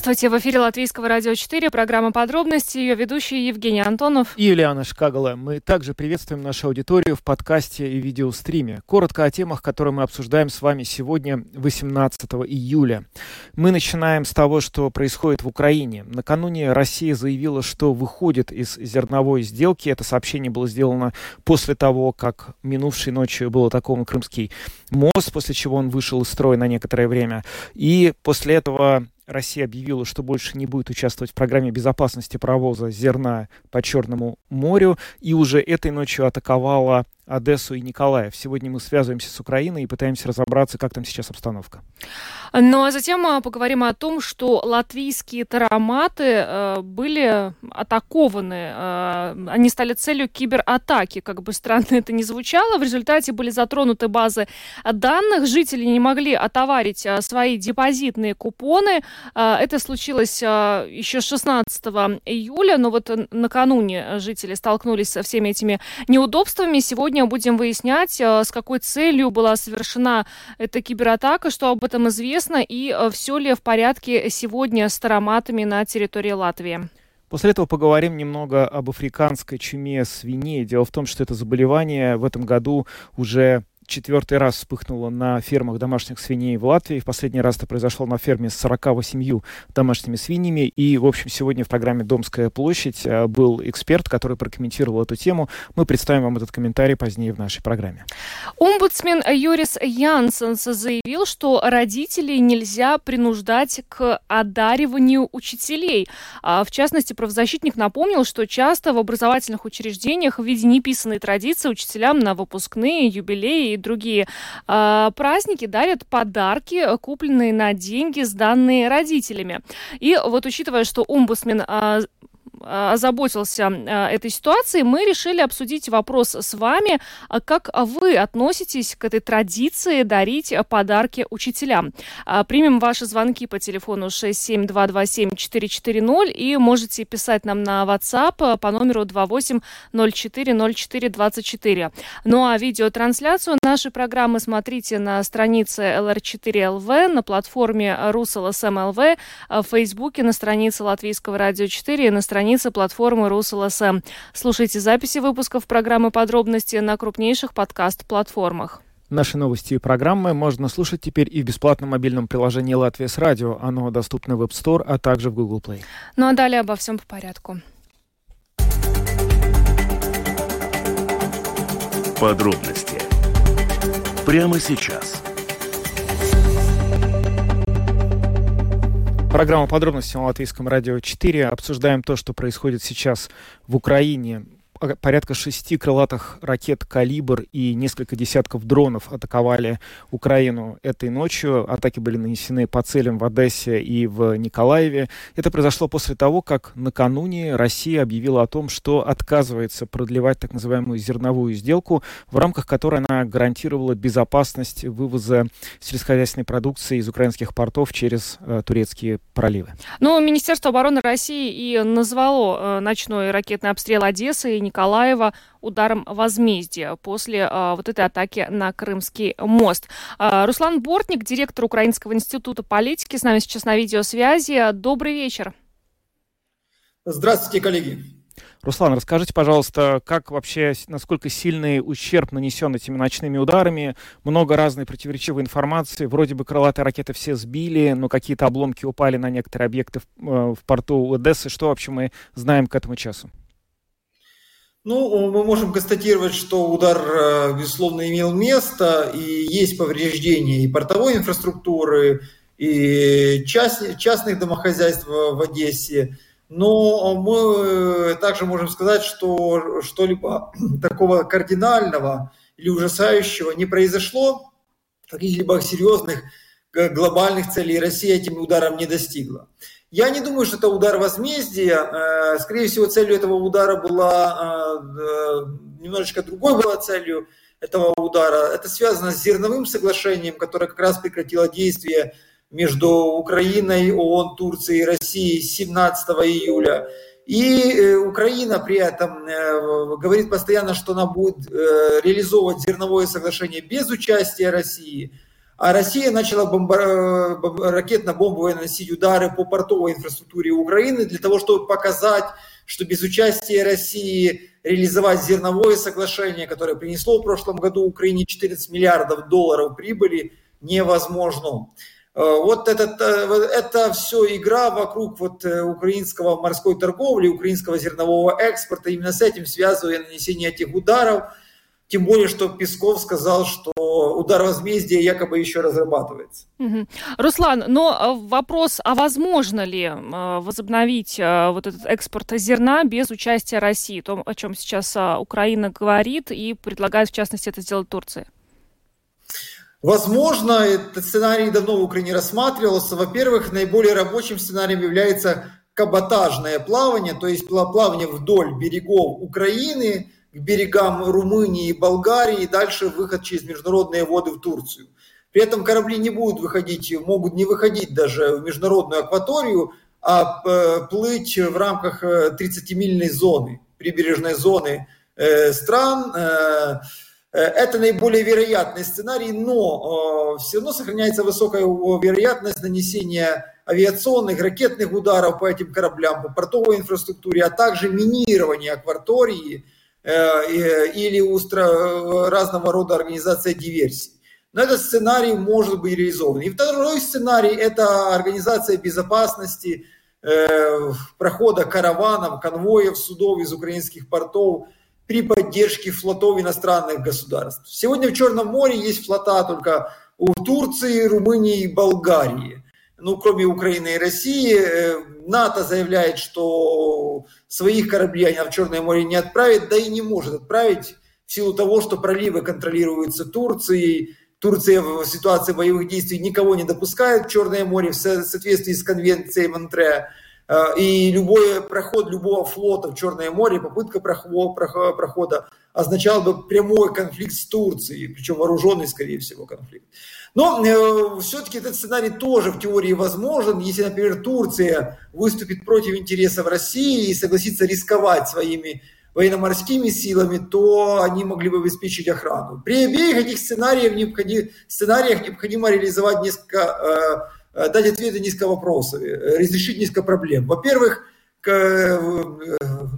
Здравствуйте, в эфире Латвийского радио 4, программа «Подробности», ее ведущий Евгений Антонов. И Юлиана Шкагала. Мы также приветствуем нашу аудиторию в подкасте и видеостриме. Коротко о темах, которые мы обсуждаем с вами сегодня, 18 июля. Мы начинаем с того, что происходит в Украине. Накануне Россия заявила, что выходит из зерновой сделки. Это сообщение было сделано после того, как минувшей ночью был атакован Крымский мост, после чего он вышел из строя на некоторое время. И после этого Россия объявила, что больше не будет участвовать в программе безопасности провоза зерна по Черному морю и уже этой ночью атаковала Одессу и Николаев. Сегодня мы связываемся с Украиной и пытаемся разобраться, как там сейчас обстановка. Ну а затем мы поговорим о том, что латвийские тароматы э, были атакованы. Э, они стали целью кибератаки. Как бы странно это ни звучало, в результате были затронуты базы данных. Жители не могли отоварить э, свои депозитные купоны. Это случилось еще 16 июля, но вот накануне жители столкнулись со всеми этими неудобствами. Сегодня Сегодня будем выяснять, э, с какой целью была совершена эта кибератака, что об этом известно и э, все ли в порядке сегодня с тароматами на территории Латвии. После этого поговорим немного об африканской чуме свиней. Дело в том, что это заболевание в этом году уже четвертый раз вспыхнуло на фермах домашних свиней в Латвии. В последний раз это произошло на ферме с 48 домашними свиньями. И, в общем, сегодня в программе «Домская площадь» э, был эксперт, который прокомментировал эту тему. Мы представим вам этот комментарий позднее в нашей программе. Омбудсмен Юрис Янсенс заявил, что родителей нельзя принуждать к одариванию учителей. А, в частности, правозащитник напомнил, что часто в образовательных учреждениях в виде неписанной традиции учителям на выпускные, юбилеи и другие э, праздники дарят подарки, купленные на деньги, сданные родителями. И вот учитывая, что омбудсмен Э, озаботился э, этой ситуацией, мы решили обсудить вопрос с вами, а как вы относитесь к этой традиции дарить подарки учителям. А, примем ваши звонки по телефону 67227-440 и можете писать нам на WhatsApp по номеру 28040424. Ну а видеотрансляцию нашей программы смотрите на странице LR4LV, на платформе RusLSM.LV, в Фейсбуке, на странице Латвийского радио 4 и на странице странице платформы РусЛСМ. Слушайте записи выпусков программы «Подробности» на крупнейших подкаст-платформах. Наши новости и программы можно слушать теперь и в бесплатном мобильном приложении «Латвия с радио». Оно доступно в App Store, а также в Google Play. Ну а далее обо всем по порядку. Подробности прямо сейчас – Программа подробности на Латвийском радио 4. Обсуждаем то, что происходит сейчас в Украине порядка шести крылатых ракет «Калибр» и несколько десятков дронов атаковали Украину этой ночью. Атаки были нанесены по целям в Одессе и в Николаеве. Это произошло после того, как накануне Россия объявила о том, что отказывается продлевать так называемую зерновую сделку, в рамках которой она гарантировала безопасность вывоза сельскохозяйственной продукции из украинских портов через э, турецкие проливы. Ну, Министерство обороны России и назвало э, ночной ракетный обстрел Одессы и Николаева ударом возмездия после а, вот этой атаки на Крымский мост. А, Руслан Бортник, директор Украинского института политики, с нами сейчас на видеосвязи. Добрый вечер. Здравствуйте, коллеги. Руслан, расскажите, пожалуйста, как вообще, насколько сильный ущерб нанесен этими ночными ударами? Много разной противоречивой информации. Вроде бы крылатые ракеты все сбили, но какие-то обломки упали на некоторые объекты в, э, в порту Одессы. Что вообще мы знаем к этому часу? Ну, мы можем констатировать, что удар, э, безусловно, имел место, и есть повреждения и портовой инфраструктуры, и част, частных домохозяйств в Одессе. Но мы также можем сказать, что что-либо такого кардинального или ужасающего не произошло, каких-либо серьезных глобальных целей Россия этим ударом не достигла. Я не думаю, что это удар возмездия. Э, скорее всего, целью этого удара была э, немножечко другой была целью этого удара. Это связано с зерновым соглашением, которое как раз прекратило действие между Украиной, ООН, Турцией и Россией 17 июля. И э, Украина при этом э, говорит постоянно, что она будет э, реализовывать зерновое соглашение без участия России. А Россия начала бомба... ракетно-бомбовые наносить удары по портовой инфраструктуре Украины для того, чтобы показать, что без участия России реализовать зерновое соглашение, которое принесло в прошлом году Украине 14 миллиардов долларов прибыли, невозможно. Э, вот этот, э, это все игра вокруг вот э, украинского морской торговли, украинского зернового экспорта. Именно с этим связывая нанесение этих ударов. Тем более, что Песков сказал, что удар возмездия якобы еще разрабатывается. Угу. Руслан, но вопрос, а возможно ли возобновить вот этот экспорт зерна без участия России? То, о чем сейчас Украина говорит и предлагает, в частности, это сделать Турция. Возможно, этот сценарий давно в Украине рассматривался. Во-первых, наиболее рабочим сценарием является каботажное плавание, то есть плавание вдоль берегов Украины, к берегам Румынии и Болгарии, и дальше выход через международные воды в Турцию. При этом корабли не будут выходить, могут не выходить даже в международную акваторию, а э, плыть в рамках 30-мильной э, зоны, прибережной зоны э, стран, это наиболее вероятный сценарий, но все равно сохраняется высокая вероятность нанесения авиационных, ракетных ударов по этим кораблям, по портовой инфраструктуре, а также минирования акватории э, или разного рода организация диверсий. Но этот сценарий может быть реализован. И второй сценарий – это организация безопасности, прохода караванов, конвоев, судов из украинских портов – при поддержке флотов иностранных государств. Сегодня в Черном море есть флота только у Турции, Румынии и Болгарии. Ну, кроме Украины и России, э, НАТО заявляет, что своих кораблей они в Черное море не отправит, да и не может отправить в силу того, что проливы контролируются Турцией. Турция в ситуации боевых действий никого не допускает в Черное море в соответствии с конвенцией Монтрея. Э, и любой проход любого флота в Черное море, попытка прохода означал бы прямой конфликт с Турцией, причем вооруженный, скорее всего, конфликт. Но э, все-таки этот сценарий тоже в теории возможен, если, например, Турция выступит против интересов России и согласится рисковать своими военно-морскими силами, то они могли бы обеспечить охрану. При обеих этих сценариях необходимо, сценариях необходимо реализовать несколько э, Э, дать ответы на несколько вопросов, э, разрешить несколько проблем. Во-первых, э,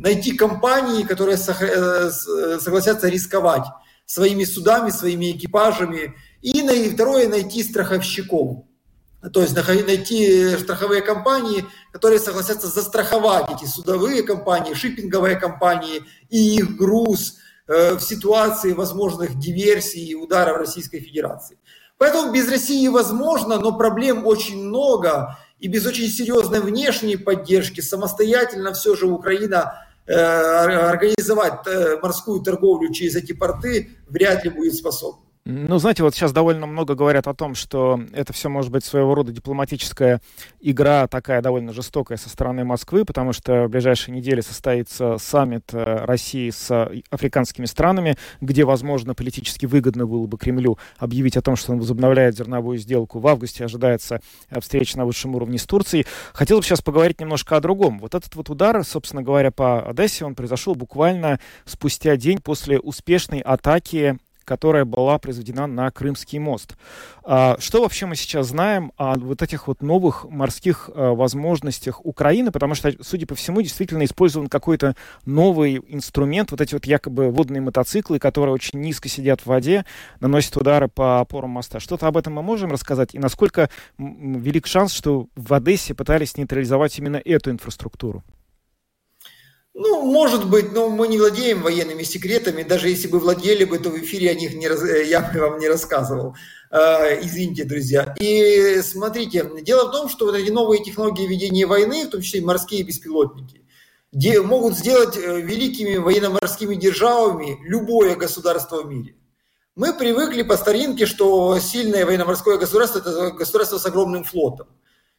найти компании, которые согласятся рисковать своими судами, своими экипажами. И второе, найти страховщиков. То есть найти страховые компании, которые согласятся застраховать эти судовые компании, шиппинговые компании и их груз в ситуации возможных диверсий и ударов Российской Федерации. Поэтому без России возможно, но проблем очень много, и без очень серьезной внешней поддержки самостоятельно все же Украина э, организовать э, морскую торговлю через эти порты вряд ли будет способна. Ну, знаете, вот сейчас довольно много говорят о том, что это все может быть своего рода дипломатическая игра, такая довольно жестокая со стороны Москвы, потому что в ближайшие недели состоится саммит э, России с африканскими странами, где, возможно, политически выгодно было бы Кремлю объявить о том, что он возобновляет зерновую сделку. В августе ожидается э, встреча на высшем уровне с Турцией. Хотел бы сейчас поговорить немножко о другом. Вот этот вот удар, собственно говоря, по Одессе, он произошел буквально спустя день после успешной атаки которая была произведена на Крымский мост. А, что вообще мы сейчас знаем о вот этих вот новых морских а, возможностях Украины? Потому что, судя по всему, действительно использован какой-то новый инструмент, вот эти вот якобы водные мотоциклы, которые очень низко сидят в воде, наносят удары по опорам моста. Что-то об этом мы можем рассказать? И насколько велик шанс, что в Одессе пытались нейтрализовать именно эту инфраструктуру? Ну, может быть, но мы не владеем военными секретами. Даже если бы владели бы, то в эфире о них не раз... Э, я бы вам не рассказывал. Э, извините, друзья. И смотрите, дело в том, что вот эти новые технологии ведения войны, в том числе и морские беспилотники, могут сделать э, великими военно-морскими державами любое государство в мире. Мы привыкли по старинке, что сильное военно-морское государство – это государство с огромным флотом.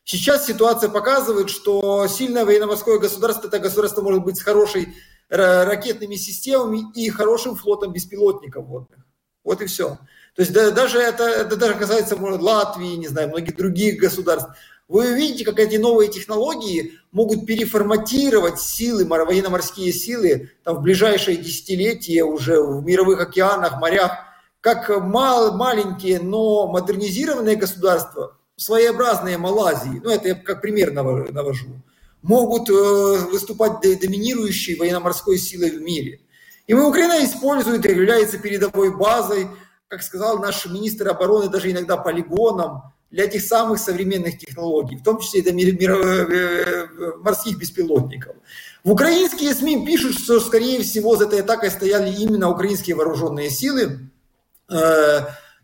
Сейчас ситуация показывает, что сильное военно-морское государство – это государство может быть с хорошей ракетными системами и хорошим флотом беспилотников водных. Вот и все. То есть да, даже это, это даже касается может, Латвии, не знаю, многих других государств. Вы видите, как эти новые технологии могут переформатировать силы, военно-морские силы там, в ближайшие десятилетия уже в мировых океанах, морях, как мал, маленькие, но модернизированные государства, своеобразные Малайзии, ну это я как пример навожу, могут э, выступать доминирующей военно-морской силой в мире. И мы Украина использует является передовой базой, как сказал наш министр обороны, даже иногда полигоном для этих самых современных технологий, в том числе и для э, э, морских беспилотников. В украинские СМИ пишут, что, скорее всего, за этой атакой стояли именно украинские вооруженные силы.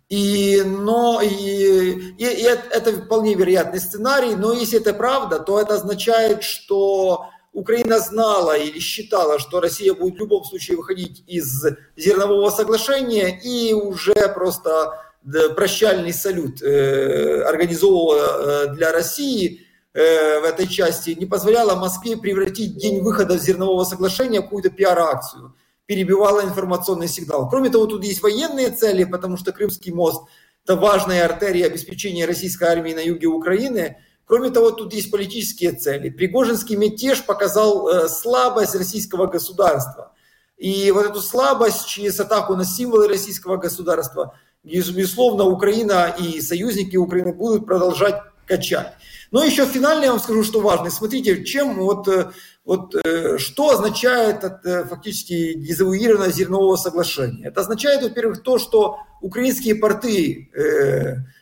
И, но, и, и, и это вполне вероятный сценарий, но если это правда, то это означает, что Украина знала или считала, что Россия будет в любом случае выходить из зернового соглашения и уже просто прощальный салют э, организовывала э, для России э, в этой части, не позволяла Москве превратить день выхода зернового соглашения в какую-то пиар-акцию, перебивала информационный сигнал. Кроме того, тут есть военные цели, потому что Крымский мост – это важная артерия обеспечения российской армии на юге Украины – Кроме того, тут есть политические цели. Пригожинский мятеж показал э, слабость российского государства. И вот эту слабость через атаку на символы российского государства, безусловно, Украина и союзники Украины будут продолжать качать. Но еще финально я вам скажу, что важно. Смотрите, чем вот, э, вот э, что означает это фактически дезавуирование зернового соглашения. Это означает, во-первых, то, что украинские порты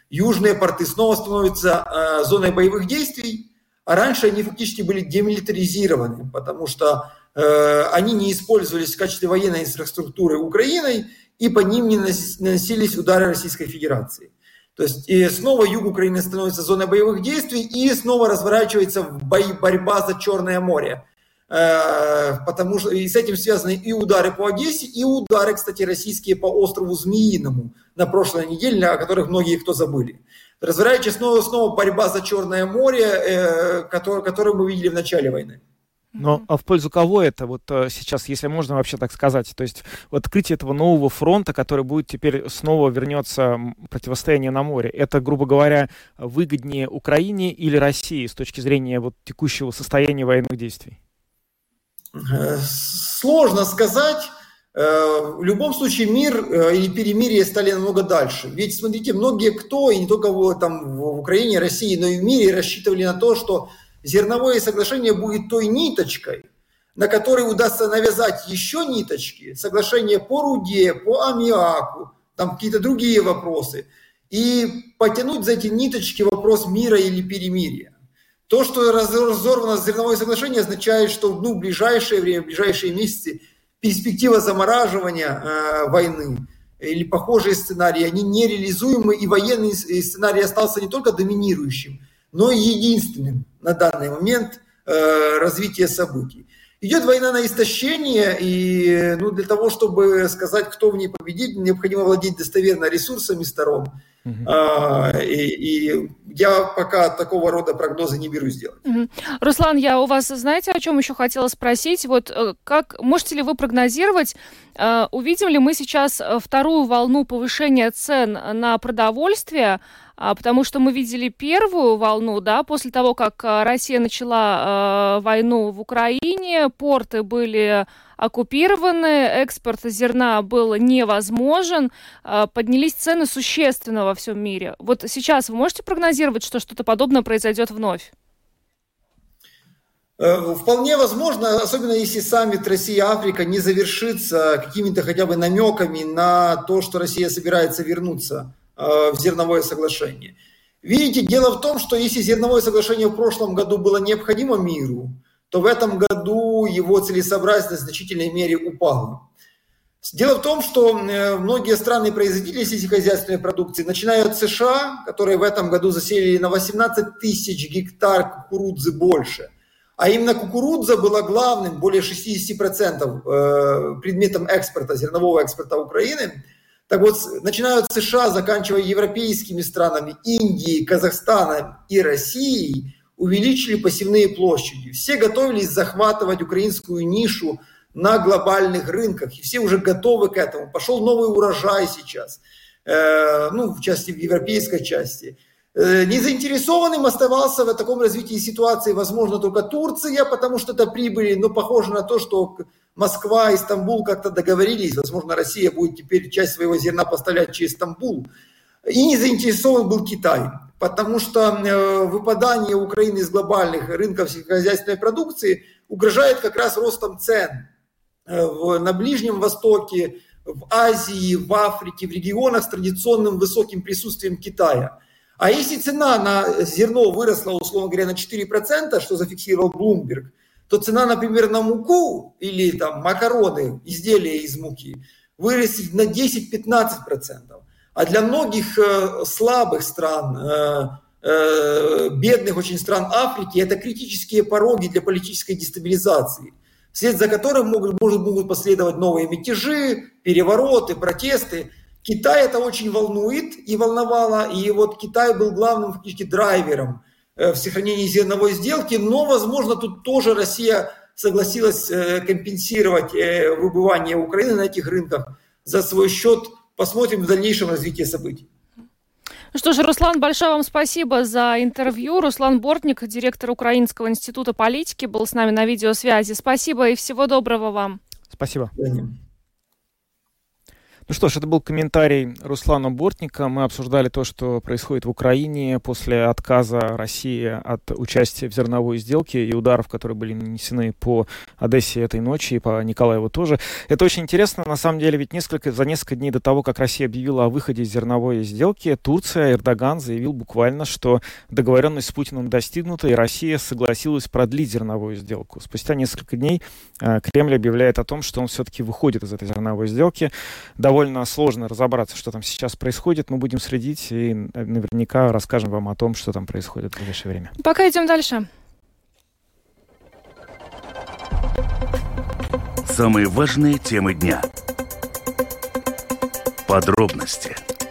южные порты снова становятся э, зоной боевых действий, а раньше они фактически были демилитаризированы, потому что э, они не использовались в качестве военной инфраструктуры Украиной, и по ним не наносились удары Российской Федерации. То есть и снова юг Украины становится зоной боевых действий, и снова разворачивается борьба за Черное море. Э, потому что и с этим связаны и удары по Одессе, и удары, кстати, российские по острову Змеиному на прошлой неделе, о которых многие кто забыли. Разворачивается снова, снова борьба за Черное море, э, которую, которую мы видели в начале войны. Но а в пользу кого это вот э, сейчас, если можно вообще так сказать? То есть вот открытие этого нового фронта, который будет теперь снова вернется противостояние на море, это, грубо говоря, выгоднее Украине или России с точки зрения вот текущего состояния военных действий? Сложно сказать. Э, в любом случае мир э, или перемирие стали намного дальше. Ведь смотрите, многие кто, и не только там, в Украине, России, но и в мире рассчитывали на то, что зерновое соглашение будет той ниточкой, на которой удастся навязать еще ниточки, соглашение по руде, по аммиаку, там какие-то другие вопросы, и потянуть за эти ниточки вопрос мира или перемирия. То, что разорвано зерновое соглашение, означает, что ну, в ближайшее время, в ближайшие месяцы перспектива замораживания э, войны или похожие сценарии, они нереализуемы, и военный сценарий остался не только доминирующим, но и единственным на данный момент э, развития событий. Идет война на истощение, и ну, для того, чтобы сказать, кто в ней победит, необходимо владеть достоверно ресурсами сторон – Uh-huh. И, и я пока такого рода прогнозы не берусь делать. Uh-huh. Руслан, я у вас, знаете, о чем еще хотела спросить? Вот э, как можете ли вы прогнозировать, э, увидим ли мы сейчас э, вторую волну повышения цен на продовольствие? А, потому что мы видели первую волну, да, после того, как Россия начала войну в Украине, порты были оккупированы, экспорт зерна был невозможен, а, поднялись цены существенно во всем мире. Вот сейчас вы можете прогнозировать, что что-то подобное произойдет вновь? Э, вполне возможно, особенно если саммит Россия-Африка не завершится какими-то хотя бы намеками на то, что Россия собирается вернуться э, в зерновое соглашение. Видите, дело в том, что если зерновое соглашение в прошлом году было необходимо миру, то в этом году его целесообразность в значительной мере упала. Дело в том, что э, многие страны производители сельскохозяйственной продукции, начиная от США, которые в этом году засели на 18 тысяч гектар кукурузы больше, а именно кукуруза была главным, более 60% э, предметом экспорта, зернового экспорта Украины. Так вот, начиная от США, заканчивая европейскими странами, Индией, Казахстаном и Россией, увеличили посевные площади. Все готовились захватывать украинскую нишу на глобальных рынках, и все уже готовы к этому. Пошел новый урожай сейчас. ну, в части в европейской части. Незаинтересованным оставался в таком развитии ситуации, возможно, только Турция, потому что это прибыли, но похоже на то, что Москва и Стамбул как-то договорились, возможно, Россия будет теперь часть своего зерна поставлять через Стамбул. И не заинтересован был Китай, потому что выпадание Украины из глобальных рынков сельскохозяйственной продукции угрожает как раз ростом цен на Ближнем Востоке, в Азии, в Африке, в регионах с традиционным высоким присутствием Китая. А если цена на зерно выросла, условно говоря, на 4%, что зафиксировал Bloomberg, то цена, например, на муку или там макароны, изделия из муки, вырастет на 10-15%. А для многих э, слабых стран, э, э, бедных очень стран Африки, это критические пороги для политической дестабилизации – вслед за которым могут, может, могут последовать новые мятежи, перевороты, протесты. Китай это очень волнует и волновало, и вот Китай был главным фактически драйвером в сохранении зерновой сделки, но, возможно, тут тоже Россия согласилась э, компенсировать э, выбывание Украины на этих рынках за свой счет. Посмотрим в дальнейшем развитии событий. Ну что ж, Руслан, большое вам спасибо за интервью. Руслан Бортник, директор Украинского института политики, был с нами на видеосвязи. Спасибо и всего доброго вам. Спасибо. Ну что ж, это был комментарий Руслана Бортника. Мы обсуждали то, что происходит в Украине после отказа России от участия в зерновой сделке и ударов, которые были нанесены по Одессе этой ночи и по Николаеву тоже. Это очень интересно. На самом деле, ведь несколько, за несколько дней до того, как Россия объявила о выходе из зерновой сделки, Турция, Эрдоган заявил буквально, что договоренность с Путиным достигнута, и Россия согласилась продлить зерновую сделку. Спустя несколько дней э, Кремль объявляет о том, что он все-таки выходит из этой зерновой сделки. Довольно довольно сложно разобраться, что там сейчас происходит. Мы будем следить и наверняка расскажем вам о том, что там происходит в ближайшее время. Пока идем дальше. Самые важные темы дня. Подробности –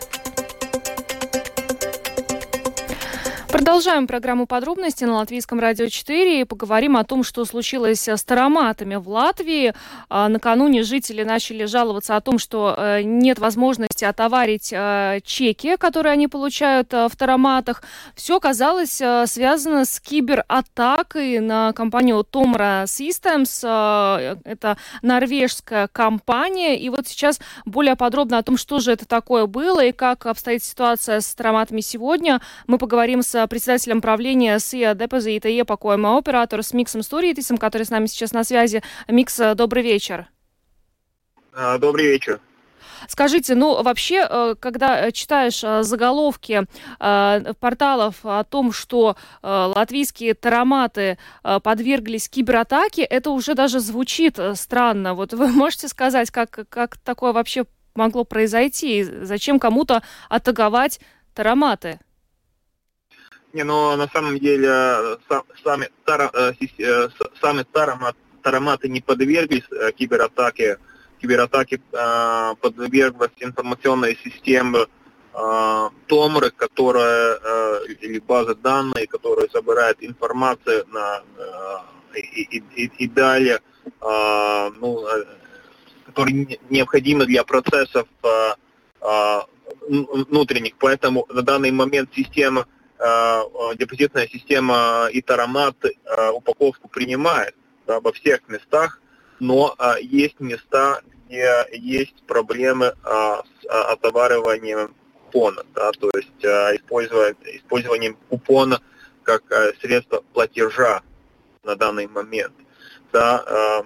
Продолжаем программу подробности на Латвийском радио 4 и поговорим о том, что случилось с тароматами в Латвии. А, накануне жители начали жаловаться о том, что э, нет возможности отоварить э, чеки, которые они получают э, в тароматах. Все казалось связано с кибератакой на компанию Tomra Systems. Это норвежская компания. И вот сейчас более подробно о том, что же это такое было и как обстоит ситуация с тароматами сегодня, мы поговорим с председателем правления СИА Депозита и Епакоема оператор с Миксом Стуритисом, который с нами сейчас на связи. Микс, э, добрый вечер. А, добрый вечер. Скажите, ну вообще, э, когда читаешь э, заголовки порталов о том, что латвийские тароматы подверглись кибератаке, это уже даже звучит странно. Вот вы можете сказать, как, как такое вообще могло произойти? Зачем кому-то атаковать тароматы? Не, но на самом деле э, сами, тара, э, э, тароматы не подверглись кибератаке. Кибератаке подверглась информационная система Томры, которая, или база данных, которая собирает информацию на, и, и, и далее, ну, которые необходимы для процессов внутренних. Поэтому на данный момент система Э, депозитная система и Таромат э, упаковку принимает да, во всех местах, но э, есть места, где есть проблемы с отовариванием купона, да, то есть использованием купона как средство платежа на данный момент. Да,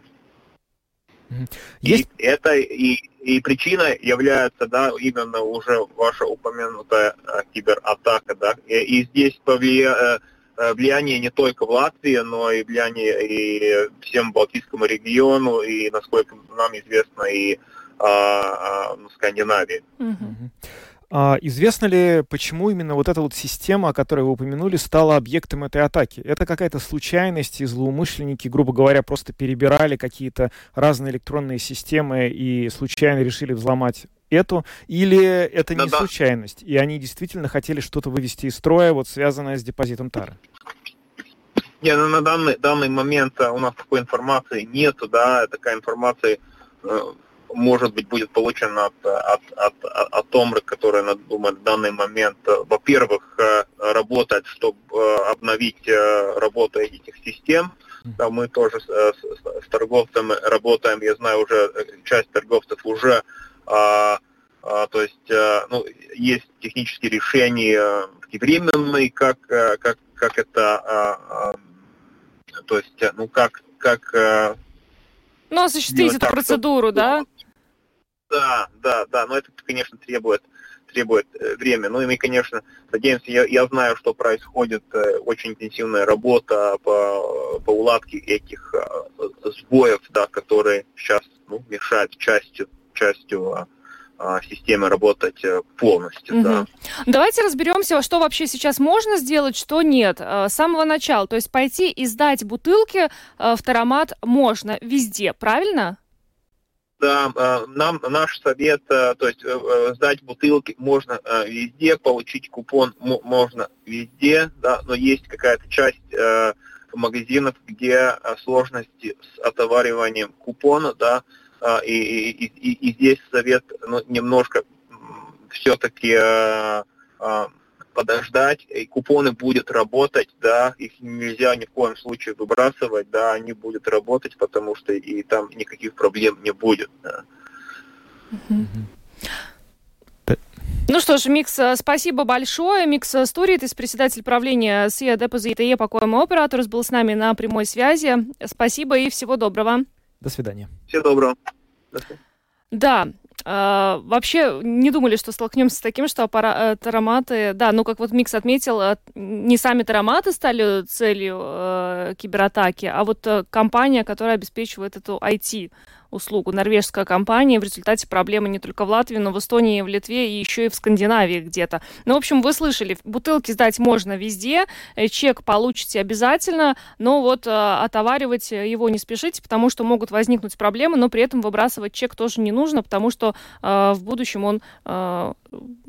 есть... И это и, и причина является, да, именно уже ваша упомянутая а, кибератака, да. И, и здесь повлия, э, э, влияние не только в Латвии, но и влияние и всем Балтийскому региону, и, насколько нам известно, и а, а, Скандинавии. Угу. А известно ли, почему именно вот эта вот система, о которой вы упомянули, стала объектом этой атаки? Это какая-то случайность, и злоумышленники, грубо говоря, просто перебирали какие-то разные электронные системы и случайно решили взломать эту, или это не да, случайность, и они действительно хотели что-то вывести из строя, вот связанное с депозитом Тары? Не, ну, на данный, данный момент у нас такой информации нету, да, такая информация э, может быть, будет получен от, от, от, от ОМРы, которая, надо думать, в данный момент, во-первых, работать, чтобы обновить работу этих систем, да, мы тоже с, с, с торговцами работаем, я знаю, уже часть торговцев уже а, а, то есть а, ну, есть технические решения такие временные, как, как, как это, а, а, то есть, ну, как, как ну, осуществить эту так, процедуру, да? Да, да, да, но это, конечно, требует требует э, время. Ну и мы, конечно, надеемся, я, я знаю, что происходит э, очень интенсивная работа по, по уладке этих э, сбоев, да, которые сейчас ну, мешают частью, частью системы работать полностью. Угу. Да. Давайте разберемся, что вообще сейчас можно сделать, что нет. С самого начала. То есть пойти и сдать бутылки в таромат можно везде, правильно? Да, э, нам наш совет, э, то есть э, сдать бутылки можно везде, получить купон можно везде, да, но есть какая-то часть магазинов, где сложности с отовариванием купона, да, и, и, и, и здесь совет ну, немножко все-таки подождать, и купоны будут работать, да, их нельзя ни в коем случае выбрасывать, да, они будут работать, потому что и там никаких проблем не будет. Да. Ну что ж, Микс, э, спасибо большое. Микс Стуритис, председатель правления SIA Depozīta iepakojuma operators, был с нами на прямой связи. Спасибо и всего доброго. До свидания. Всего доброго. До свидания. Да, а, вообще не думали, что столкнемся с таким, что аппара- э, тароматы, да, ну как вот Микс отметил, э, не сами тароматы стали целью э, кибератаки, а вот э, компания, которая обеспечивает эту IT услугу. Норвежская компания. В результате проблемы не только в Латвии, но в Эстонии, в Литве и еще и в Скандинавии где-то. Ну, в общем, вы слышали, бутылки сдать можно везде, э, чек получите обязательно, но вот э, отоваривать его не спешите, потому что могут возникнуть проблемы, но при этом выбрасывать чек тоже не нужно, потому что э, в будущем он э,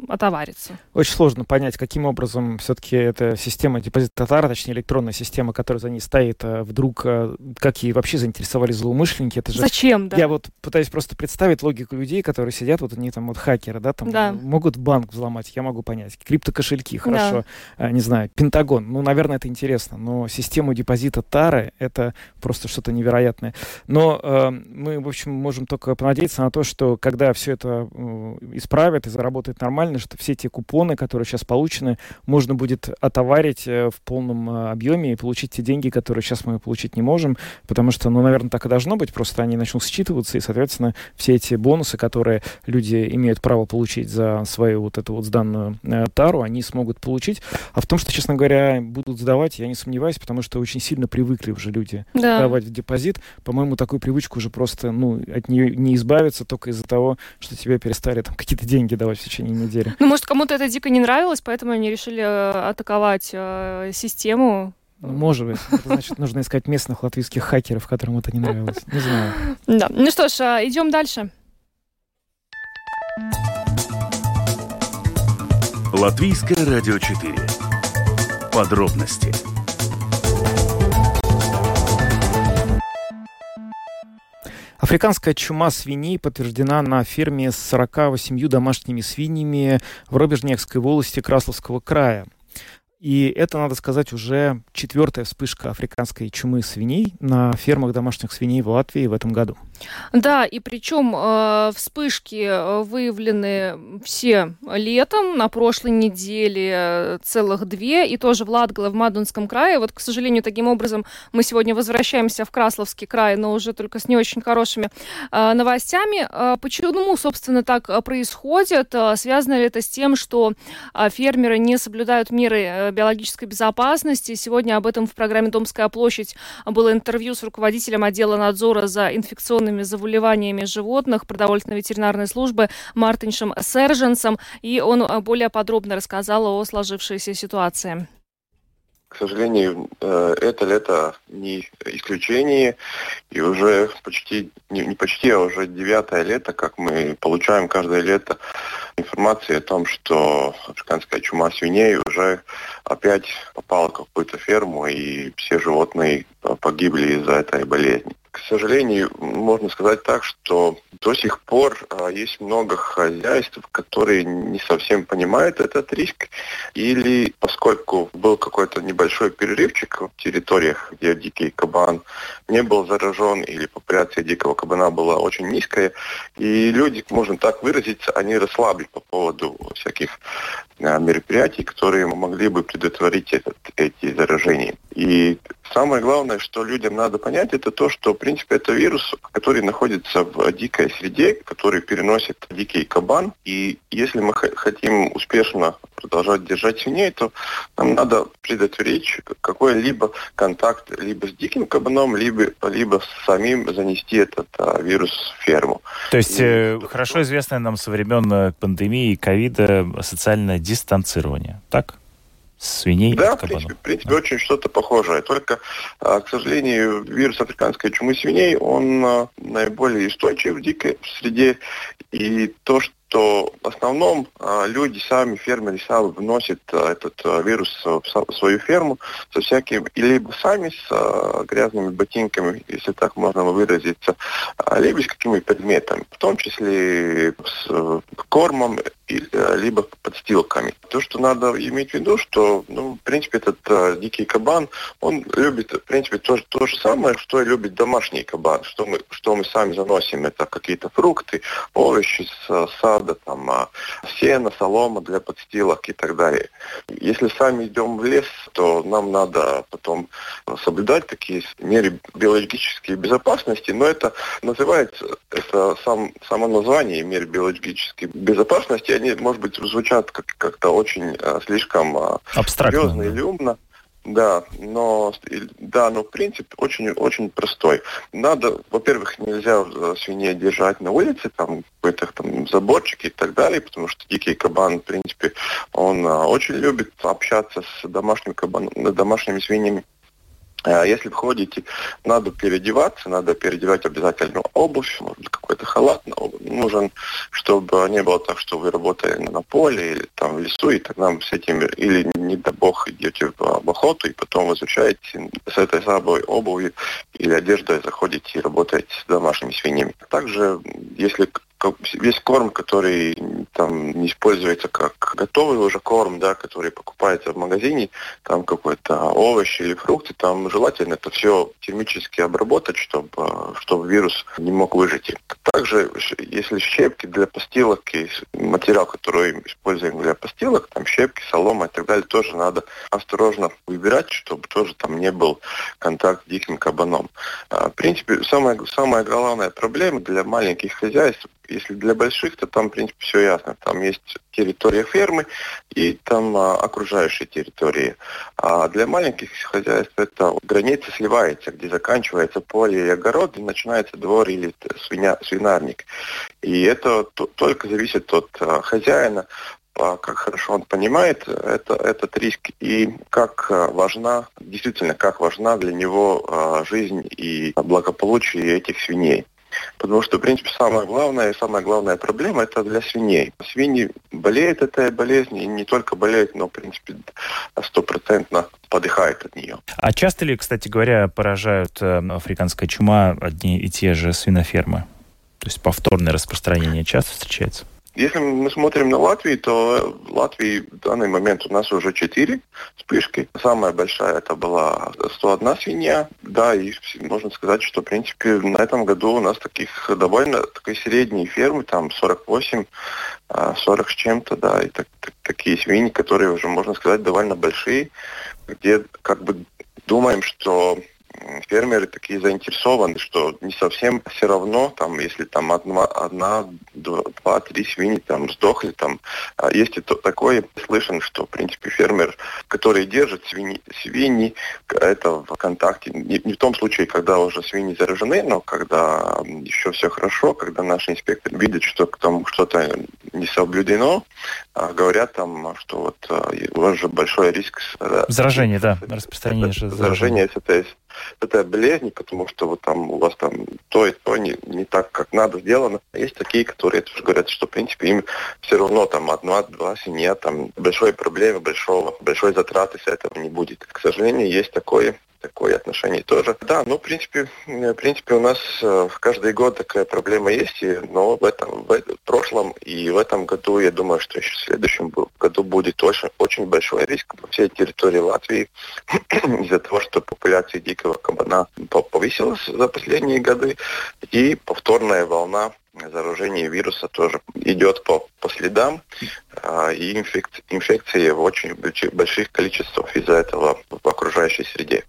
отоварится. Очень сложно понять, каким образом все-таки эта система депозит татара, точнее электронная система, которая за ней стоит, э, вдруг, э, как ей вообще заинтересовали злоумышленники. Это же... Зачем? Да. Я вот пытаюсь просто представить логику людей, которые сидят, вот они там вот хакеры, да, там да. могут банк взломать, я могу понять. Криптокошельки, хорошо, да. а, не знаю, Пентагон, ну, наверное, это интересно, но систему депозита Тары это просто что-то невероятное. Но э, мы, в общем, можем только понадеяться на то, что когда все это э, исправят и заработает нормально, что все эти купоны, которые сейчас получены, можно будет отоварить э, в полном э, объеме и получить те деньги, которые сейчас мы получить не можем, потому что, ну, наверное, так и должно быть, просто они начнут считывать учитываться, и, соответственно, все эти бонусы, которые люди имеют право получить за свою вот эту вот сданную э, тару, они смогут получить. А в том, что, честно говоря, будут сдавать, я не сомневаюсь, потому что очень сильно привыкли уже люди да. сдавать в депозит. По-моему, такую привычку уже просто, ну, от нее не избавиться только из-за того, что тебе перестали там какие-то деньги давать в течение недели. Ну, может, кому-то это дико не нравилось, поэтому они решили э, атаковать э, систему, может быть. Это значит, нужно искать местных латвийских хакеров, которым это не нравилось. Не знаю. Да. Ну что ж, а, идем дальше. Латвийское радио 4. Подробности. Африканская чума свиней подтверждена на ферме с 48 домашними свиньями в Робежнекской волости Красловского края. И это, надо сказать, уже четвертая вспышка африканской чумы свиней на фермах домашних свиней в Латвии в этом году. Да, и причем э, вспышки э, выявлены все летом, на прошлой неделе э, целых две, и тоже в Латгале, в Мадунском крае. Вот, к сожалению, таким образом мы сегодня возвращаемся в Красловский край, но уже только с не очень хорошими э, новостями. Э, почему, собственно, так э, происходит? Связано ли это с тем, что фермеры не соблюдают меры биологической безопасности. Сегодня об этом в программе «Домская площадь» было интервью с руководителем отдела надзора за инфекционными заболеваниями животных продовольственной ветеринарной службы Мартиншем Серженсом, и он более подробно рассказал о сложившейся ситуации. К сожалению, э, это лето не исключение, и уже почти, не почти, а уже девятое лето, как мы получаем каждое лето информацию о том, что африканская чума свиней уже опять попала в какую-то ферму, и все животные погибли из-за этой болезни. К сожалению, можно сказать так, что до сих пор а, есть много хозяйств, которые не совсем понимают этот риск, или поскольку был какой-то небольшой перерывчик в территориях, где дикий кабан не был заражен, или популяция дикого кабана была очень низкая, и люди, можно так выразиться, они расслабли по поводу всяких а, мероприятий, которые могли бы предотвратить этот, эти заражения. И самое главное, что людям надо понять, это то, что, принципе, это вирус, который находится в дикой среде, который переносит дикий кабан. И если мы хотим успешно продолжать держать свиней, то нам надо предотвратить какой-либо контакт либо с диким кабаном, либо, либо самим занести этот а, вирус в ферму. То есть и, э, хорошо известное нам со времен э, пандемии ковида социальное дистанцирование, так? Свиней да, в принципе, в принципе да. очень что-то похожее. Только, а, к сожалению, вирус африканской чумы свиней, он а, наиболее устойчив в дикой среде. И то, что то в основном а, люди сами, фермеры сами вносят этот вирус в свою ферму со всякими, либо сами с грязными ботинками, если так можно выразиться, либо с какими предметами, в том числе с кормом, либо подстилками. То, что надо иметь в виду, что, ну, в принципе, этот э, дикий кабан, он любит, в принципе, то, то же самое, что и любит домашний кабан, что мы, что мы сами заносим, это какие-то фрукты, овощи с сада, там, а, сено, солома для подстилок и так далее. Если сами идем в лес, то нам надо потом соблюдать такие меры биологической безопасности, но это называется, это сам, само название мер биологической безопасности, они, может быть, звучат как, как-то очень а, слишком Абстрактно. серьезно или умно. Да, но да, но принцип очень очень простой. Надо, во-первых, нельзя э, свиней держать на улице, там какой-то там заборчик и так далее, потому что дикий кабан, в принципе, он а, очень любит общаться с домашним кабаном, домашними свиньями. А если входите, надо переодеваться, надо переодевать обязательно обувь, может какой-то халат нужен, чтобы не было так, что вы работали на поле или там в лесу, и тогда с этим, или не дай бог, идете в охоту, и потом возвращаете с этой самой обувью или одеждой заходите и работаете с домашними свиньями. Также, если весь корм, который там не используется как готовый уже корм, да, который покупается в магазине, там какой-то овощи или фрукты, там желательно это все термически обработать, чтобы, чтобы вирус не мог выжить. Также, если щепки для постилок и материал, который используем для постилок, там щепки, солома и так далее, тоже надо осторожно выбирать, чтобы тоже там не был контакт с диким кабаном. А, в принципе, самая, самая главная проблема для маленьких хозяйств если для больших, то там, в принципе, все ясно. Там есть территория фермы и там а, окружающие территории. А для маленьких хозяйств это граница сливается, где заканчивается поле и огород, и начинается двор или свиня, свинарник. И это только зависит от а, хозяина, а, как хорошо он понимает это, этот риск и как а, важна, действительно, как важна для него а, жизнь и благополучие этих свиней. Потому что, в принципе, самое главное и самая главная проблема это для свиней. Свиньи болеют этой болезнью, и не только болеют, но, в принципе, стопроцентно подыхают от нее. А часто ли, кстати говоря, поражают э, африканская чума одни и те же свинофермы? То есть повторное распространение часто встречается? Если мы смотрим на Латвию, то Латвии в данный момент у нас уже 4 вспышки. Самая большая это была 101 свинья. Да, и можно сказать, что в принципе на этом году у нас таких довольно такой средние фермы, там 48, 40 с чем-то, да, и так, так, такие свиньи, которые уже, можно сказать, довольно большие, где как бы думаем, что фермеры такие заинтересованы, что не совсем все равно, там, если там одна, одна два, три свиньи там сдохли, там, а есть и то, такое, слышен, что, в принципе, фермер, который держит свиньи, свиньи это в контакте, не, не в том случае, когда уже свиньи заражены, но когда еще все хорошо, когда наш инспектор видит, что там что-то не соблюдено, а говорят там, что вот а, у вас же большой риск заражения, да, распространение заражения. Заражение этой это болезни, потому что вот там у вас там то и то не, не так, как надо сделано. Есть такие, которые тоже говорят, что, в принципе, им все равно там одна-два семья, там большой проблемы, большого, большой затраты с этого не будет. К сожалению, есть такое такое отношение тоже. Да, ну, в принципе, в принципе, у нас э, каждый год такая проблема есть, но в этом, в, в прошлом и в этом году, я думаю, что еще в следующем году будет очень, очень большой риск по всей территории Латвии из-за того, что популяция дикого кабана повысилась за последние годы, и повторная волна заражение вируса тоже идет по, по следам, а, и инфек, инфекции в очень больших количествах из-за этого в окружающей среде.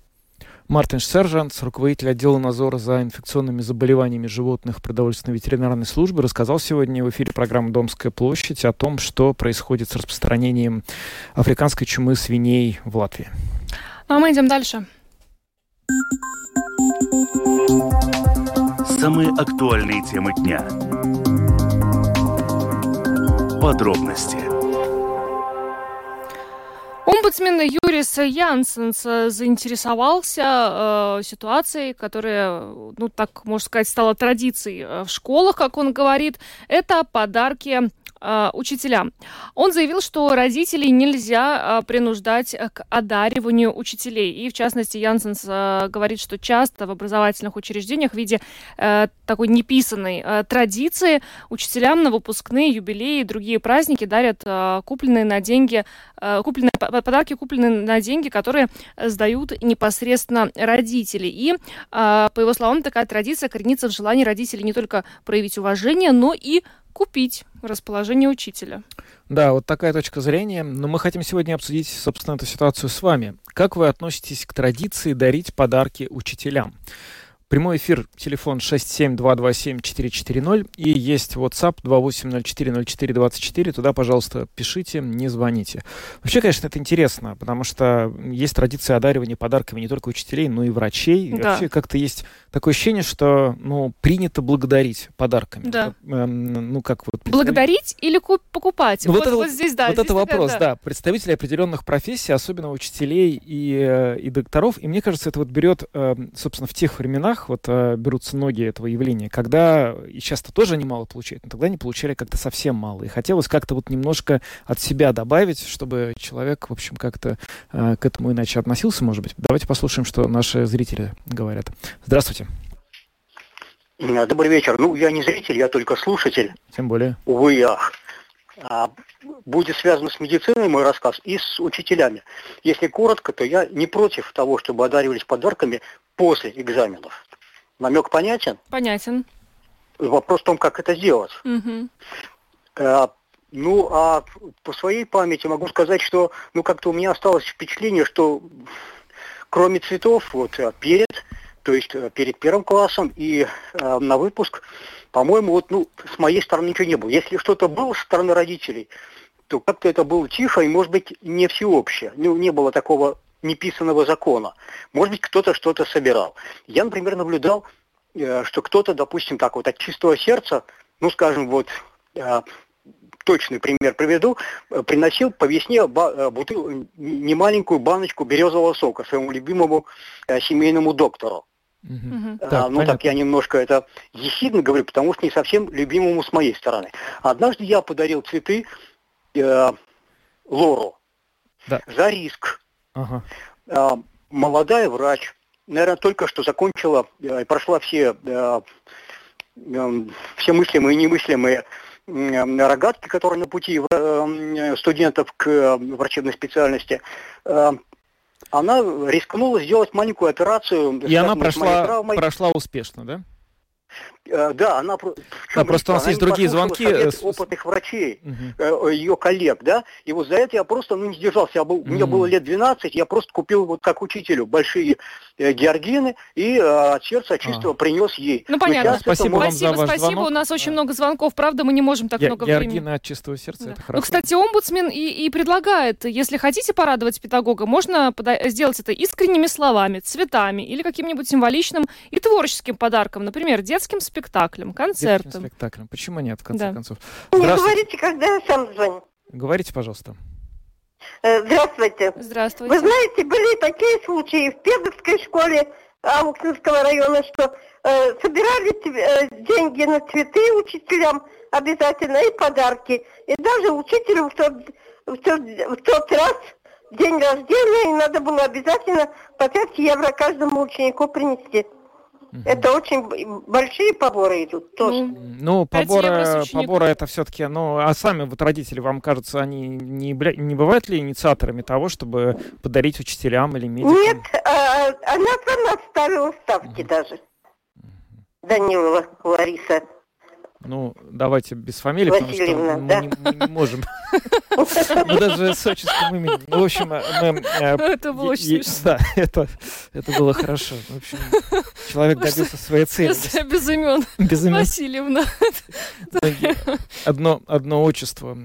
Мартин Сержант, руководитель отдела надзора за инфекционными заболеваниями животных продовольственной ветеринарной службы, рассказал сегодня в эфире программы «Домская площадь» о том, что происходит с распространением африканской чумы свиней в Латвии. А мы идем дальше. Самые актуальные темы дня. Подробности. Омбудсмен Юрис Янсенс заинтересовался э, ситуацией, которая, ну так можно сказать, стала традицией э, в школах, как он говорит. Это подарки э, учителям. Он заявил, что родителей нельзя э, принуждать к одариванию учителей. И, в частности, Янсенс э, говорит, что часто в образовательных учреждениях в виде э, такой неписанной э, традиции учителям на выпускные, юбилеи и другие праздники дарят э, купленные на деньги, э, купленные подарки, купленные на деньги, которые сдают непосредственно родители. И, э, по его словам, такая традиция коренится в желании родителей не только проявить уважение, но и купить расположение учителя. Да, вот такая точка зрения. Но мы хотим сегодня обсудить, собственно, эту ситуацию с вами. Как вы относитесь к традиции дарить подарки учителям? Прямой эфир, телефон 67227-440 и есть WhatsApp 28040424. Туда, пожалуйста, пишите, не звоните. Вообще, конечно, это интересно, потому что есть традиция одаривания подарками не только учителей, но и врачей. Да. И вообще как-то есть такое ощущение, что ну, принято благодарить подарками. Да. Э, ну, как вот Благодарить или покупать? Ну, вот, вот, это, вот здесь, да. Вот здесь это вопрос, да. да. Представители определенных профессий, особенно учителей и, э, и докторов. И мне кажется, это вот берет, э, собственно, в тех временах, местах вот э, берутся ноги этого явления, когда, и часто тоже они мало получают, но тогда они получали как-то совсем мало. И хотелось как-то вот немножко от себя добавить, чтобы человек, в общем, как-то э, к этому иначе относился, может быть. Давайте послушаем, что наши зрители говорят. Здравствуйте. Добрый вечер. Ну, я не зритель, я только слушатель. Тем более. Увы, ах. А, будет связан с медициной мой рассказ и с учителями. Если коротко, то я не против того, чтобы одаривались подарками после экзаменов. Намек понятен? Понятен. Вопрос в том, как это сделать. Угу. А, ну, а по своей памяти могу сказать, что ну как-то у меня осталось впечатление, что кроме цветов, вот а, перед, то есть э, перед первым классом и э, на выпуск, по-моему, вот ну с моей стороны ничего не было. Если что-то было со стороны родителей, то как-то это было тихо и, может быть, не всеобщее. Ну, не было такого неписанного закона. Может быть, кто-то что-то собирал. Я, например, наблюдал, э, что кто-то, допустим, так вот от чистого сердца, ну, скажем, вот э, точный пример приведу, э, приносил по весне бутыл, немаленькую баночку березового сока своему любимому семейному доктору. Угу. А, так, ну понятно. так я немножко это ехидно говорю, потому что не совсем любимому с моей стороны. Однажды я подарил цветы э, Лору да. за риск. Ага. А, молодая врач, наверное, только что закончила э, прошла все, э, э, все мыслимые и немыслимые рогатки, которые на пути студентов к врачебной специальности. Она рискнула сделать маленькую операцию. И она прошла, прошла успешно, да? Э, да, она... Да, просто у нас есть другие звонки. Э, опытных врачей, угу. ее коллег, да, и вот за это я просто ну, не сдержался. Я был, угу. Мне было лет 12, я просто купил вот как учителю большие э, георгины и э, от сердца чистого а. принес ей. Ну, понятно. Спасибо вам спасибо, за ваш спасибо. Звонок. У нас очень много звонков, правда, мы не можем так Я, много георгины времени. от чистого сердца, да. это хорошо. Ну, кстати, омбудсмен и, и предлагает, если хотите порадовать педагога, можно пода- сделать это искренними словами, цветами или каким-нибудь символичным и творческим подарком, например, детским спектаклем, концертом. Детским спектаклем. Почему нет, в конце Да. концов? Не говорите, когда я сам звоню. Говорите, пожалуйста. Э, Здравствуйте. Здравствуйте. Вы знаете, были такие случаи в Педовской школе Ауксинского района, что э, собирали э, деньги на цветы учителям обязательно и подарки. И даже учителю в тот, в тот, в тот раз день рождения, и надо было обязательно по 5 евро каждому ученику принести. Это очень б- большие поборы идут тоже. Ну, с поборы, поборы это все-таки, ну, а сами вот родители, вам кажется, они не, бля- не бывают ли инициаторами того, чтобы подарить учителям или медикам? Нет, а, она сама ставила ставки даже. Данилова Лариса. Ну, давайте без фамилии, потому что Васильевна, мы, да. не, мы не можем. Мы даже с отческим именем. Ну, в общем, э, мы... э, Это было очень. Да, это, было хорошо. В общем, человек добился своей цели. Без, имен. Без имен. Васильевна. Одно, одно отчество.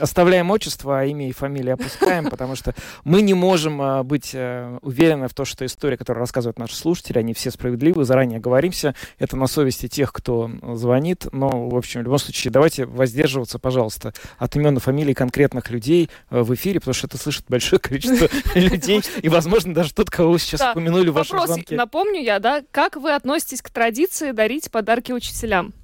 Оставляем отчество, а имя и фамилию опускаем, потому что мы не можем а, быть а, уверены в том, что история, которую рассказывают наши слушатели, они все справедливы, заранее оговоримся. Это на совести тех, кто звонит. Но, в общем, в любом случае, давайте воздерживаться, пожалуйста, от имен и фамилий конкретных людей э, в эфире, потому что это слышит большое количество людей. И, возможно, даже тот, кого вы сейчас упомянули в вашем звонке. напомню я, да, как вы относитесь к традиции дарить подарки учителям?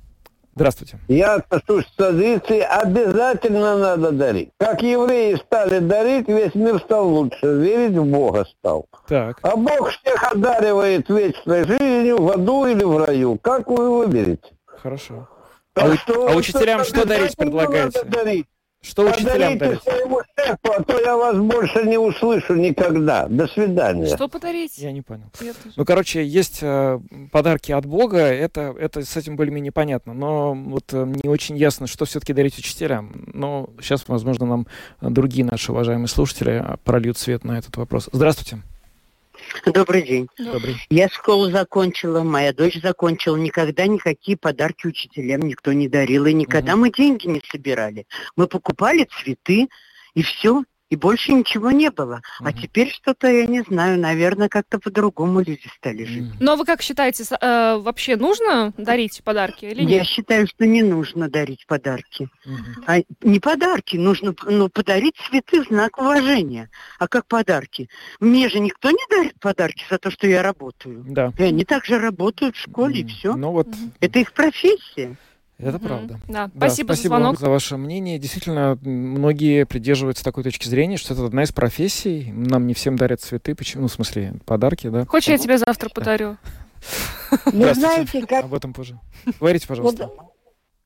Здравствуйте. Я отношусь к традиции, обязательно надо дарить. Как евреи стали дарить, весь мир стал лучше, верить в Бога стал. Так. А Бог всех одаривает вечной жизнью в аду или в раю. Как вы выберете? Хорошо. А, у- что а учителям что дарить обязательно предлагаете? дарить. Что учителям Подарите дарить? своему шефу, а то я вас больше не услышу никогда. До свидания. Что подарить? Я не понял. Я тоже. Ну, короче, есть э, подарки от Бога, это, это с этим более-менее понятно, но вот э, не очень ясно, что все-таки дарить учителям. Но сейчас, возможно, нам другие наши уважаемые слушатели э, прольют свет на этот вопрос. Здравствуйте. Добрый день. Добрый. Я школу закончила, моя дочь закончила. Никогда никакие подарки учителям никто не дарил. И никогда мы деньги не собирали. Мы покупали цветы, и все. И больше ничего не было. А теперь что-то, я не знаю, наверное, как-то по-другому люди стали жить. Но вы как считаете, э, вообще нужно дарить подарки или Я нет? считаю, что не нужно дарить подарки. А не подарки, нужно ну, подарить цветы в знак уважения. А как подарки? Мне же никто не дарит подарки за то, что я работаю. Да. И они также работают в школе, и все. Ну вот, Это их профессия. Это правда. Да, Да, спасибо, за спасибо звонок. вам за ваше мнение. Действительно, многие придерживаются такой точки зрения, что это одна из профессий. Нам не всем дарят цветы, почему? Ну, в смысле, подарки, да? Хочешь, я тебе завтра подарю? Здравствуйте. знаете, как- Об этом позже. Говорите, пожалуйста.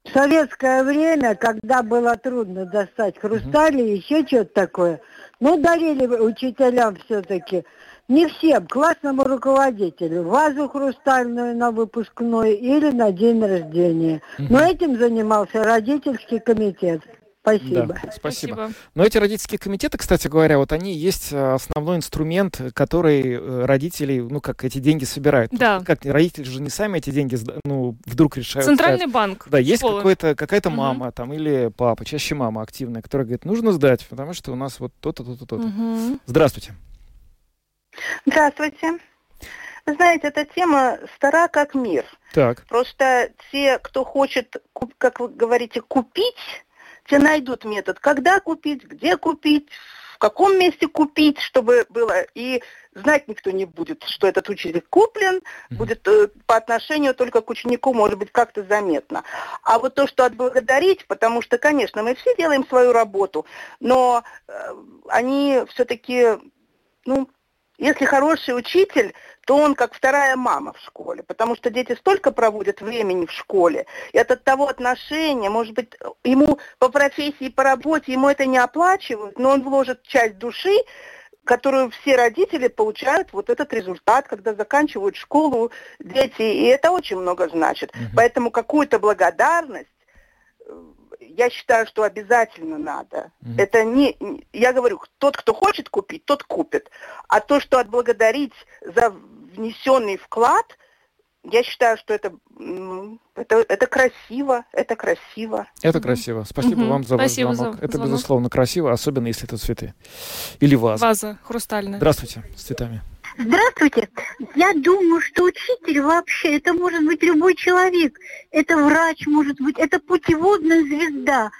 В советское время, когда было трудно достать хрустали, еще что-то такое, ну, дарили учителям все-таки, не всем, классному руководителю, вазу хрустальную на выпускной или на день рождения. Но этим занимался родительский комитет. Спасибо. Да, спасибо. Но эти родительские комитеты, кстати говоря, вот они есть э, основной инструмент, который э, родители, ну, как эти деньги собирают. Да. Как родители же не сами эти деньги, ну, вдруг решают. Центральный сказать. банк Да, есть какой-то, какая-то Мгм. мама там или папа, чаще мама активная, которая говорит, нужно сдать, потому что у нас вот то-то, то-то, то-то. Мгм. Здравствуйте. Здравствуйте. Знаете, эта тема стара как мир. Так. Просто те, кто хочет, как вы говорите, купить, те найдут метод, когда купить, где купить, в каком месте купить, чтобы было. И знать никто не будет, что этот учитель куплен, будет э, по отношению только к ученику, может быть, как-то заметно. А вот то, что отблагодарить, потому что, конечно, мы все делаем свою работу, но э, они все-таки, ну, если хороший учитель, то он как вторая мама в школе, потому что дети столько проводят времени в школе, и от того отношения, может быть, ему по профессии, по работе, ему это не оплачивают, но он вложит часть души, которую все родители получают вот этот результат, когда заканчивают школу дети, и это очень много значит. Поэтому какую-то благодарность э, я считаю, что обязательно надо. Это не, я говорю, тот, кто хочет купить, тот купит. А то, что отблагодарить за внесенный вклад, я считаю, что это, м, это, это красиво, это красиво. Это красиво. Спасибо Мгм. вам за ваш Спасибо за звонок. Это, звонок. безусловно, красиво, особенно если это цветы. Или ваза. Ваза хрустальная. Здравствуйте, с цветами. Здравствуйте. Я думаю, что учитель вообще, это может быть любой человек. Это врач, может быть, это путеводная звезда.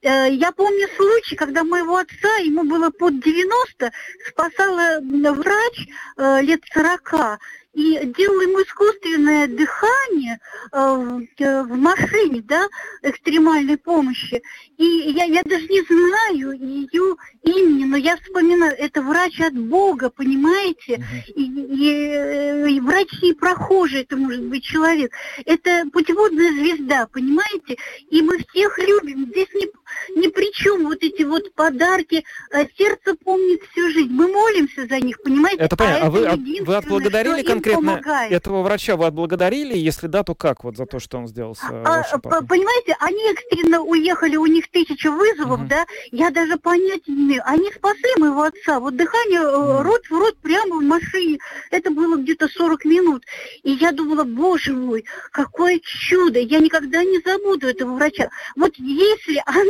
Э, Я помню случай, когда моего отца, ему было под 90, спасала врач э, лет 40. И делала ему искусственное дыхание э, в, в машине, да, экстремальной помощи. И я, я даже не знаю ее имени, но я вспоминаю, это врач от Бога, понимаете? И, и, и врач не прохожий, это может быть человек. Это путеводная звезда, понимаете? И мы всех любим. Здесь ни, ни при чем вот эти вот подарки. А сердце помнит всю жизнь. Мы молимся за них, понимаете? Это понятно. А, а вы, вы отблагодарили им конкретно помогает. этого врача? Вы отблагодарили? Если да, то как вот за то, что он сделал с э, А, п- папой? понимаете, они экстренно уехали, у них тысяча вызовов, да, я даже понятия не имею. Они спасли моего отца, вот дыхание э, рот в рот прямо в машине, это было где-то 40 минут. И я думала, боже мой, какое чудо, я никогда не забуду этого врача. Вот если она,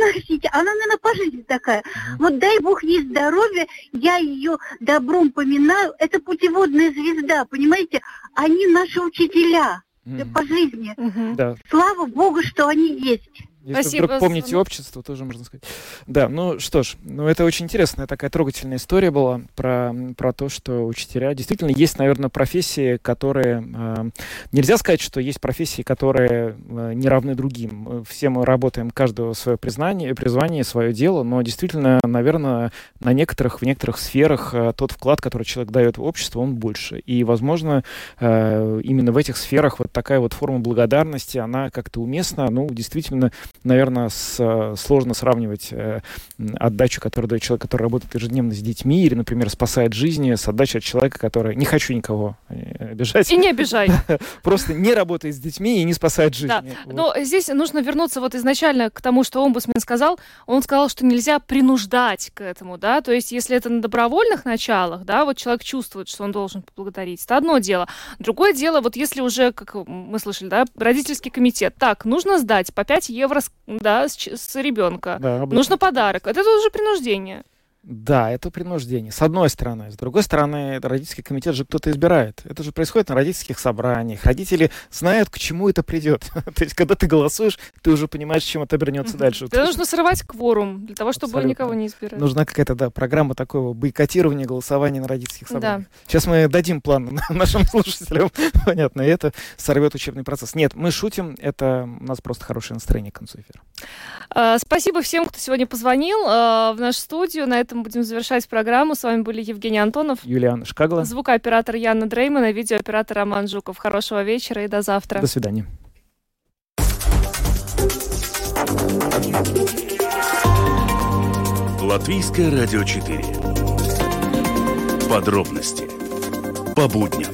она, наверное, по жизни такая, вот дай бог ей здоровья, я ее добром поминаю, это путеводная звезда, понимаете, они наши учителя э, по жизни. Да. Слава Богу, что они есть. Если Спасибо вдруг помните за- общество, тоже можно сказать. Да, ну что ж, ну это очень интересная такая трогательная история была про, про то, что учителя действительно есть, наверное, профессии, которые э, нельзя сказать, что есть профессии, которые э, не равны другим. Все мы работаем, каждого свое признание, призвание, свое дело, но действительно, наверное, на некоторых, в некоторых сферах э, тот вклад, который человек дает в общество, он больше. И, возможно, э, именно в этих сферах вот такая вот форма благодарности, она как-то уместна. Ну, действительно, наверное, с, сложно сравнивать э, отдачу, которую дает человек, который работает ежедневно с детьми или, например, спасает жизни, с отдачей от человека, который... Не хочу никого э, обижать. И не обижай. Просто не работает с детьми и не спасает жизни. Да, Вот. но здесь нужно вернуться вот изначально к тому, что омбудсмен сказал. Он сказал, что нельзя принуждать к этому, да, то есть если это на добровольных началах, да, вот человек чувствует, что он должен поблагодарить, это одно дело. Другое дело, вот если уже, как мы слышали, да, родительский комитет, так, нужно сдать по 5 евро, с- да, с, с ребенка, Да, нужно подарок, это уже принуждение. Да, это принуждение, с одной стороны. С другой стороны, родительский комитет же кто-то избирает. Это же происходит на родительских собраниях. Родители знают, к чему это придет. То есть, когда ты голосуешь, ты уже понимаешь, чем это обернется дальше. Тебе нужно срывать кворум для того, чтобы Абсолютно. никого не избирать. Нужна какая-то, да, программа такого бойкотирования голосования на родительских Да. собраниях. Сейчас мы дадим план нашим слушателям. Понятно, и это сорвет учебный процесс. Нет, мы шутим, это у нас просто хорошее настроение к концу эфира. А, Спасибо всем, кто сегодня позвонил а, в нашу студию. На этом будем завершать программу. С вами были Евгений Антонов, Юлиана Шкагла. звукооператор Яна Дрейман и видеооператор Роман Жуков. Хорошего вечера и до завтра. До свидания. Латвийское радио 4. Подробности по будням.